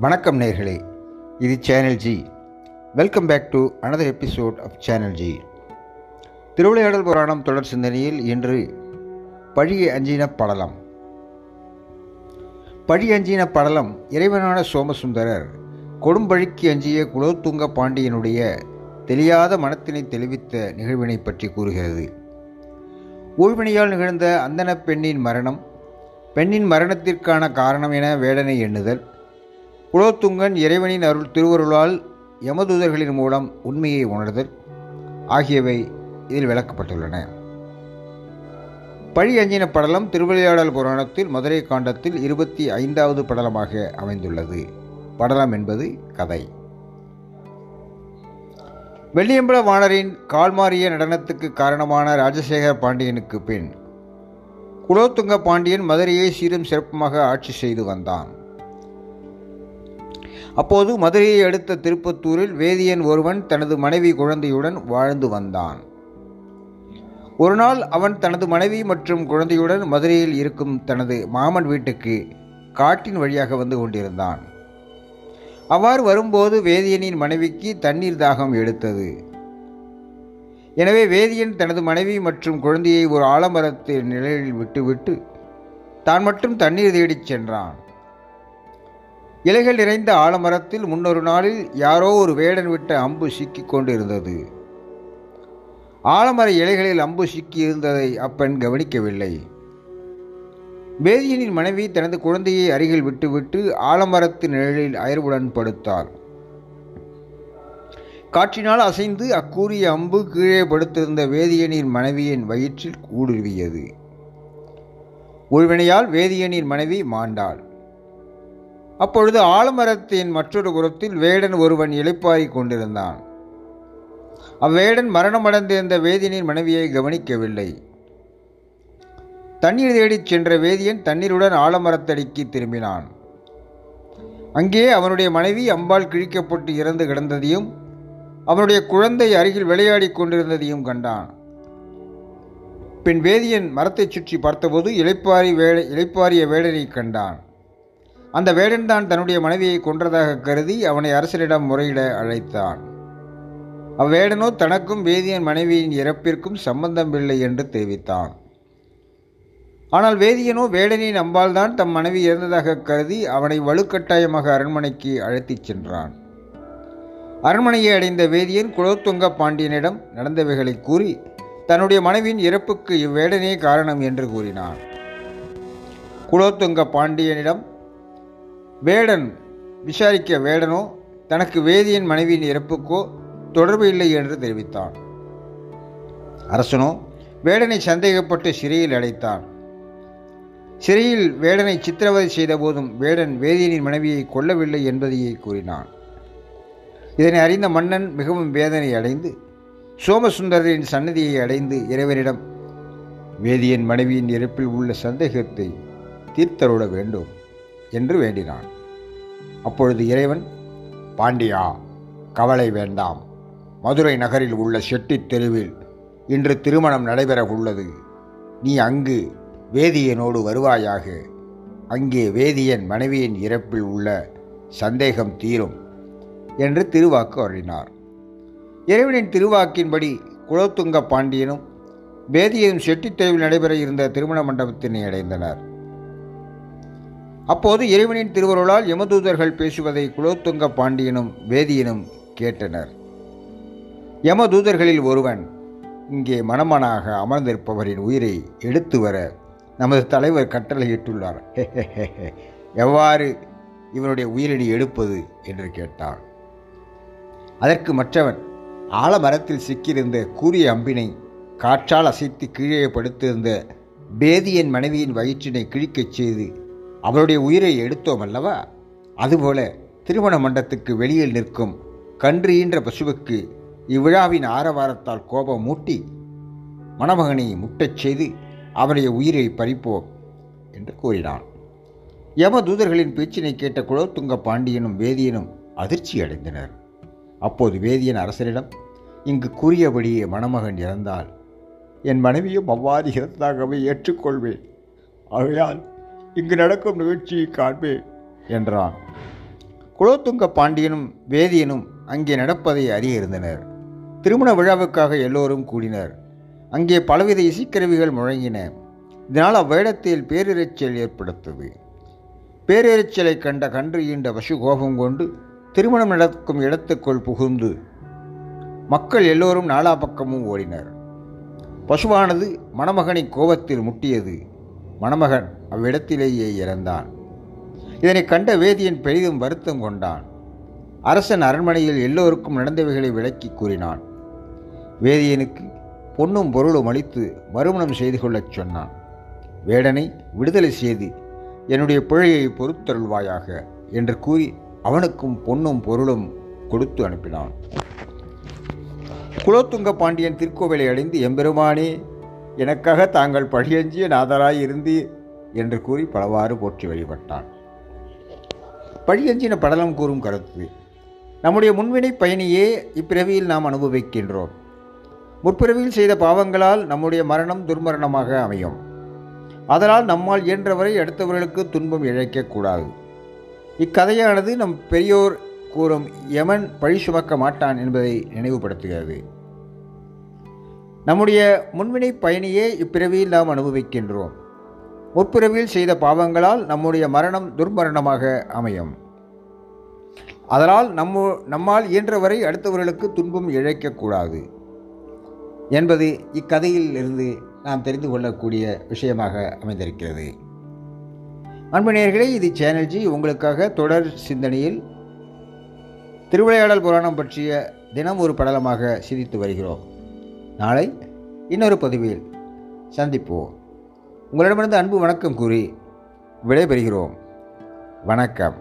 வணக்கம் நேர்களே. இது channel G. Welcome back to another episode of channel G Thiruvilaiyadal Puranam தொடர் சிந்தனையில் இன்று பழி அஞ்சின படலம். பழி அஞ்சின படலம் இறைவனான சோமசுந்தரர் கொடும்பழிக்கு அஞ்சிய குலோத்துங்க பாண்டியனுடைய தெரியாத மனத்தினை தெளிவித்த நிகழ்வினை பற்றி கூறுகிறது. ஊழ்வினையால் நிகழ்ந்த அந்தன பெண்ணின் மரணம் பெண்ணின் மரணத்திற்கான காரணம் என வேடனை எண்ணுதல். குலோத்துங்கன் இறைவனின் அருள் திருவருளால் யமதூதர்களின் மூலம் உண்மையை உணர்தல். ஆகியவை இதில் விளக்கப்பட்டுள்ளன. பழி அஞ்சின படலம் திருவிளையாடல் புராணத்தில் மதுரை காண்டத்தில் இருபத்தி ஐந்தாவது படலமாக அமைந்துள்ளது. படலம் என்பது கதை. வெள்ளியம்பல வாணரின் கால்மாறிய நடனத்துக்கு காரணமான ராஜசேகர பாண்டியனுக்கு பின் குலோத்துங்க பாண்டியன் மதுரையை சீரும் சிறப்புமாக ஆட்சி செய்து வந்தான். அப்போது மதுரையை அடுத்த திருப்பத்தூரில் வேதியன் ஒருவன் தனது மனைவி குழந்தையுடன் வாழ்ந்து வந்தான். ஒரு நாள் அவன் தனது மனைவி மற்றும் குழந்தையுடன் மதுரையில் இருக்கும் தனது மாமன் வீட்டுக்கு காட்டின் வழியாக வந்து கொண்டிருந்தான். அவ்வாறு வரும்போது வேதியனின் மனைவிக்கு தண்ணீர் தாகம் எடுத்தது. எனவே வேதியன் தனது மனைவி மற்றும் குழந்தையை ஒரு ஆலமரத்தின் நிழலில் விட்டுவிட்டு தான் மட்டும் தண்ணீர் தேடிச் சென்றான். இலைகள் நிறைந்த ஆலமரத்தில் முன்னொரு நாளில் யாரோ ஒரு வேடன் விட்ட அம்பு சிக்கிக் கொண்டிருந்தது. ஆலமர இலைகளில் அம்பு சிக்கி இருந்ததை அப்பெண் கவனிக்கவில்லை. வேதியனின் மனைவி தனது குழந்தையை அருகில் விட்டுவிட்டு ஆலமரத்து நிழலில் அயர்வுடன் படுத்தாள். காற்றினால் அசைந்து அக்கூறிய அம்பு கீழே படுத்திருந்த வேதியனின் மனைவியின் வயிற்றில் ஊடுருவியது. உள்வினையால் வேதியனின் மனைவி மாண்டாள். அப்பொழுது ஆலமரத்தின் மற்றொரு புறத்தில் வேடன் ஒருவன் இளைப்பாறிக் கொண்டிருந்தான். அவ்வேடன் மரணமடைந்திருந்த வேதியனின் மனைவியை கவனிக்கவில்லை. தண்ணீர் தேடிச் சென்ற வேதியன் தண்ணீருடன் ஆலமரத்தடிக்கு திரும்பினான். அங்கே அவனுடைய மனைவி அம்பால் கிழிக்கப்பட்டு இறந்து கிடந்ததையும் அவனுடைய குழந்தை அருகில் விளையாடிக் கொண்டிருந்ததையும் கண்டான். பின் வேதியன் மரத்தைச் சுற்றி பார்த்தபோது இளைப்பாரி வேட இளைப்பாரிய வேடனை கண்டான். அந்த வேடன் தான் தன்னுடைய மனைவியை கொன்றதாக கருதி அவனை அரசனிடம் முறையிட அழைத்தான். அவ்வேடனோ தனக்கும் வேதியன் மனைவியின் இறப்பிற்கும் சம்பந்தமில்லை என்று தெரிவித்தான். ஆனால் வேதியனோ வேடனின் அம்பால்தான் தம் மனைவி இறந்ததாக கருதி அவனை வலுக்கட்டாயமாக அரண்மனைக்கு அழைத்துச் சென்றான். அரண்மனையை அடைந்த வேதியன் குலோத்துங்க பாண்டியனிடம் நடந்தவைகளை கூறி தன்னுடைய மனைவியின் இறப்புக்கு இவ்வேடனே காரணம் என்று கூறினான். குலோத்துங்க பாண்டியனிடம் வேடன் விசாரிக்க வேடனோ? தனக்கு வேதியின் மனைவியின் இறப்புக்கோ தொடர்பு இல்லை என்று தெரிவித்தான். அரசனோ வேடனை சந்தேகப்பட்டு சிறையில் அடைத்தான். சிறையில் வேடனை சித்திரவதை செய்த போதும் வேடன் வேதியனின் மனைவியை கொல்லவில்லை என்பதையே கூறினான். இதனை அறிந்த மன்னன் மிகவும் வேதனை அடைந்து சோமசுந்தரின் சன்னதியை அடைந்து இறைவனிடம் வேதியன் மனைவியின் இறப்பில் உள்ள சந்தேகத்தை தீர்த்தருட வேண்டும் என்று வேண்டினான். அப்பொழுது இறைவன் பாண்டியா கவலை வேண்டாம். மதுரை நகரில் உள்ள செட்டித் தெருவில் இன்று திருமணம் நடைபெற உள்ளது நீ அங்கு வேதியனோடு வருவாயாக. அங்கே வேதியன் மனைவியின் இறப்பில் உள்ள சந்தேகம் தீரும். என்று திருவாக்கு அருளினார். இறைவனின் திருவாக்கின்படி குலோத்துங்க பாண்டியனும் வேதியனும் செட்டித்தேவில் நடைபெற இருந்த திருமண மண்டபத்தினை அடைந்தனர். அப்போது இறைவனின் திருவருளால் யமதூதர்கள் பேசுவதை குலோத்துங்க பாண்டியனும் வேதியனும் கேட்டனர். யமதூதர்களில் ஒருவன் இங்கே மணமனாக அமர்ந்திருப்பவரின் உயிரை எடுத்து வர நமது தலைவர் கட்டளையிட்டுள்ளார். எவ்வாறு இவனுடைய உயிரினை எடுப்பது என்று கேட்டான். அதற்கு மற்றவன் ஆலமரத்தில் சிக்கியிருந்த கூறிய அம்பினை காற்றால் அசைத்து கீழே படுத்திருந்த பேதியன் மனைவியின் வயிற்றினை கிழிக்கச் செய்து அவளுடைய உயிரை எடுத்தோம் அல்லவா? அதுபோல திருமண மண்டத்துக்கு வெளியில் நிற்கும் கன்று ஈன்ற பசுவுக்கு இவ்விழாவின் ஆரவாரத்தால் கோபம் மூட்டி மணமகனை முட்டச் செய்து அவனுடைய உயிரை பறிப்போம் என்று கூறினான். யம தூதர்களின் பேச்சினை கேட்ட குலோத்துங்க பாண்டியனும் வேதியனும் அதிர்ச்சி அடைந்தனர் அப்போது வேதியன் அரசரிடம் இங்கு கூறியபடியே மணமகன் இறந்தால் என் மனைவியும் அவ்வாறு இறந்தாகவே ஏற்றுக்கொள்வேன். ஆகையால் இங்கு நடக்கும் நிகழ்ச்சியை காண்பேன் என்றான். குலோத்துங்க பாண்டியனும் வேதியனும் அங்கே நடப்பதை அறிய இருந்தனர். திருமண விழாவுக்காக எல்லோரும் கூடினர். அங்கே பலவித இசைக்கருவிகள் முழங்கின. இதனால் அவ்வேடத்தில் பேரிரைச்சல் ஏற்படுத்தது. பேரிரைச்சலை கண்ட கன்று ஈண்ட பசு கோபம் கொண்டு திருமணம் நடக்கும் இடத்துக்குள் புகுந்து மக்கள் எல்லோரும் நாலா பக்கமும் ஓடினர். பசுவானது மணமகனை கோபத்தில் முட்டியது. மணமகன் அவ்விடத்திலேயே இறந்தான். இதனை கண்ட வேதியன் பெரிதும் வருத்தம் கொண்டான். அரசன் அரண்மனையில் எல்லோருக்கும் நடந்தவைகளை விளக்கி கூறினான். வேதியனுக்கு பொன்னும் பொருளும் அளித்து மறுமணம் செய்து கொள்ளச் சொன்னான். வேடனை விடுதலை செய்து என்னுடைய பிழையை பொறுத்தருள்வாயாக என்று கூறி அவனுக்கும் பொன்னும் பொருளும் கொடுத்து அனுப்பினான். குலோத்துங்க பாண்டியன் திருக்கோவிலை அடைந்து எம்பெருமானே எனக்காக தாங்கள் பழியஞ்சிய நாதராய் இருந்து என்று கூறி பலவாறு போற்றி வழிபட்டான். பழியஞ்சின படலம் கூறும் கருத்து நம்முடைய முன்வினை பயணியே இப்பிறவியில் நாம் அனுபவிக்கின்றோம். முற்பிறவியில் செய்த பாவங்களால் நம்முடைய மரணம் துர்மரணமாக அமையும். அதனால் நம்மால் இயன்றவரை அடுத்தவர்களுக்கு துன்பம் இழைக்கக்கூடாது இக்கதையானது நம் பெரியோர் கூறும் யமன் பழி சுமக்க மாட்டான் என்பதை நினைவுபடுத்துகிறது. நம்முடைய முன்வினை பயணியே இப்பிறவியில் நாம் அனுபவிக்கின்றோம். முற்பிறவியில் செய்த பாவங்களால் நம்முடைய மரணம் துர்மரணமாக அமையும். அதனால் நம்மோ நம்மால் இயன்றவரை அடுத்தவர்களுக்கு துன்பம் இழைக்கக்கூடாது என்பது இக்கதையில் இருந்து நாம் தெரிந்து கொள்ளக்கூடிய விஷயமாக அமைந்திருக்கிறது. அன்பு இது சேனல்ஜி உங்களுக்காக தொடர் சிந்தனையில் திருவிளையாடல் புராணம் பற்றிய தினம் ஒரு படலமாக சிந்தித்து வருகிறோம். நாளை இன்னொரு பதிவில் சந்திப்போம். உங்களிடமிருந்து அன்பு வணக்கம் கூறி விடைபெறுகிறோம். வணக்கம்.